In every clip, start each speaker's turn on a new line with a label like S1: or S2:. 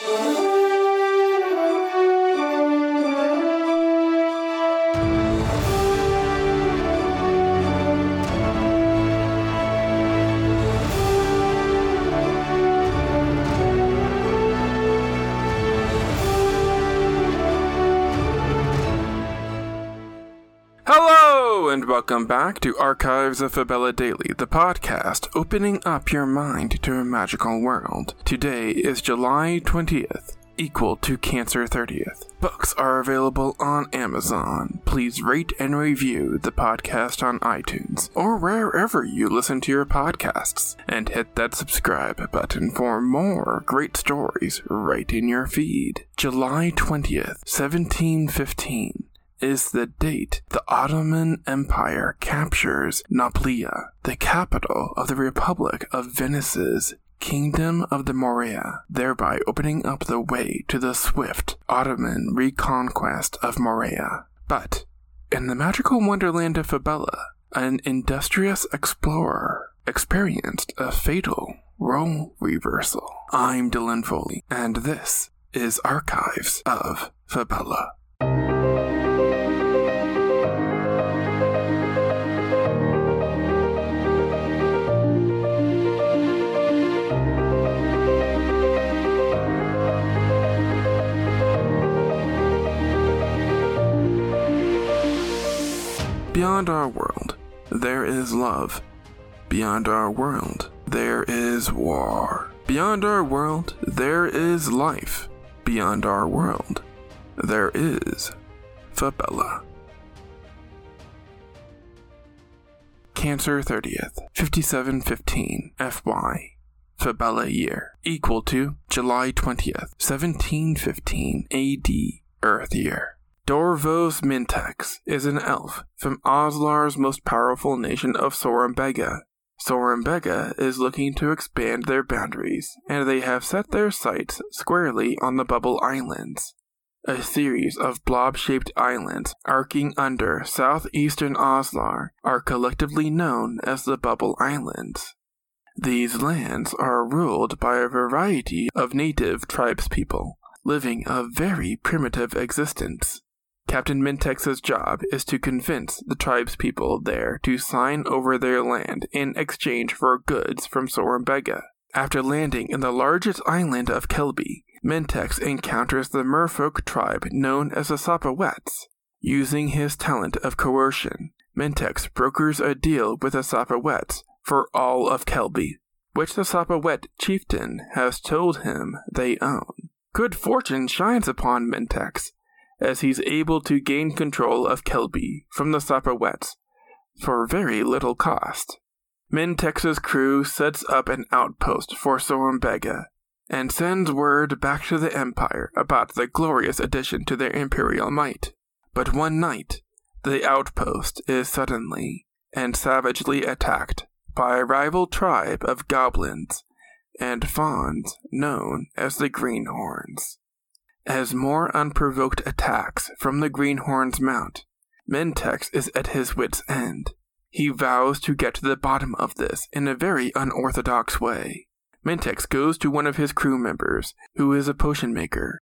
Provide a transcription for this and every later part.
S1: Hello, and welcome back to Archives of Fabella Daily, the podcast opening up your mind to a magical world. Today is July 20th, equal to Cancer 30th. Books are available on Amazon. Please rate and review the podcast on iTunes or wherever you listen to your podcasts, and hit that subscribe button for more great stories right in your feed. July 20th, 1715 is the date the Ottoman Empire captures Nauplia, the capital of the Republic of Venice's Kingdom of the Morea, thereby opening up the way to the swift Ottoman reconquest of Morea. But in the magical wonderland of Fabella, an industrious explorer experienced a fatal role reversal. I'm Dylan Foley, and this is Archives of Fabella. Beyond our world, there is love. Beyond our world, there is war. Beyond our world, there is life. Beyond our world, there is Fabella. Cancer 30th, 5715 FY. Fabella year, equal to July 20th, 1715 AD, Earth year. Dorvos Mintex is an elf from Oslar's most powerful nation of Sorembega. Sorembega is looking to expand their boundaries, and they have set their sights squarely on the Bubble Islands, a series of blob shaped islands arcing under southeastern Oslar are collectively known as the Bubble Islands. These lands are ruled by a variety of native tribespeople, living a very primitive existence. Captain Mintex's job is to convince the tribespeople there to sign over their land in exchange for goods from Sorembega. After landing in the largest island of Kelby, Mintex encounters the merfolk tribe known as the Sapawets. Using his talent of coercion, Mintex brokers a deal with the Sapawets for all of Kelby, which the Sapawet chieftain has told him they own. Good fortune shines upon Mintex as he's able to gain control of Kelby from the Sapawets for very little cost. Mintex's crew sets up an outpost for Sorembega and sends word back to the Empire about the glorious addition to their imperial might. But one night, the outpost is suddenly and savagely attacked by a rival tribe of goblins and fauns known as the Greenhorns. As more unprovoked attacks from the Greenhorns mount, Mentex is at his wits' end. He vows to get to the bottom of this in a very unorthodox way. Mentex goes to one of his crew members, who is a potion maker,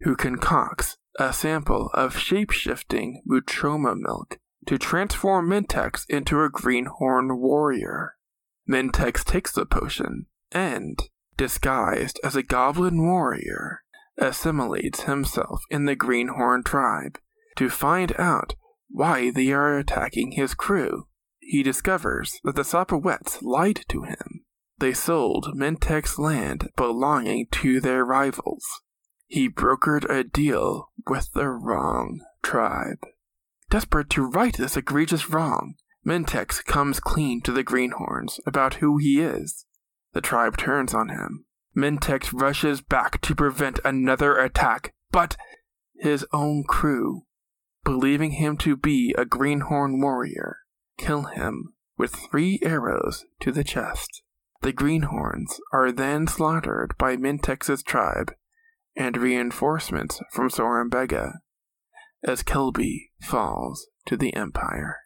S1: who concocts a sample of shape-shifting Mutroma milk to transform Mentex into a greenhorn warrior. Mentex takes the potion and, disguised as a goblin warrior, assimilates himself in the Greenhorn tribe to find out why they are attacking his crew. He discovers that the Sapawets lied to him. They sold Mentex land belonging to their rivals. He brokered a deal with the wrong tribe. Desperate to right this egregious wrong, Mentex comes clean to the Greenhorns about who he is. The tribe turns on him. Mentex rushes back to prevent another attack, but his own crew, believing him to be a greenhorn warrior, kill him with three arrows to the chest. The greenhorns are then slaughtered by Mintex's tribe and reinforcements from Sorembega as Kelby falls to the Empire.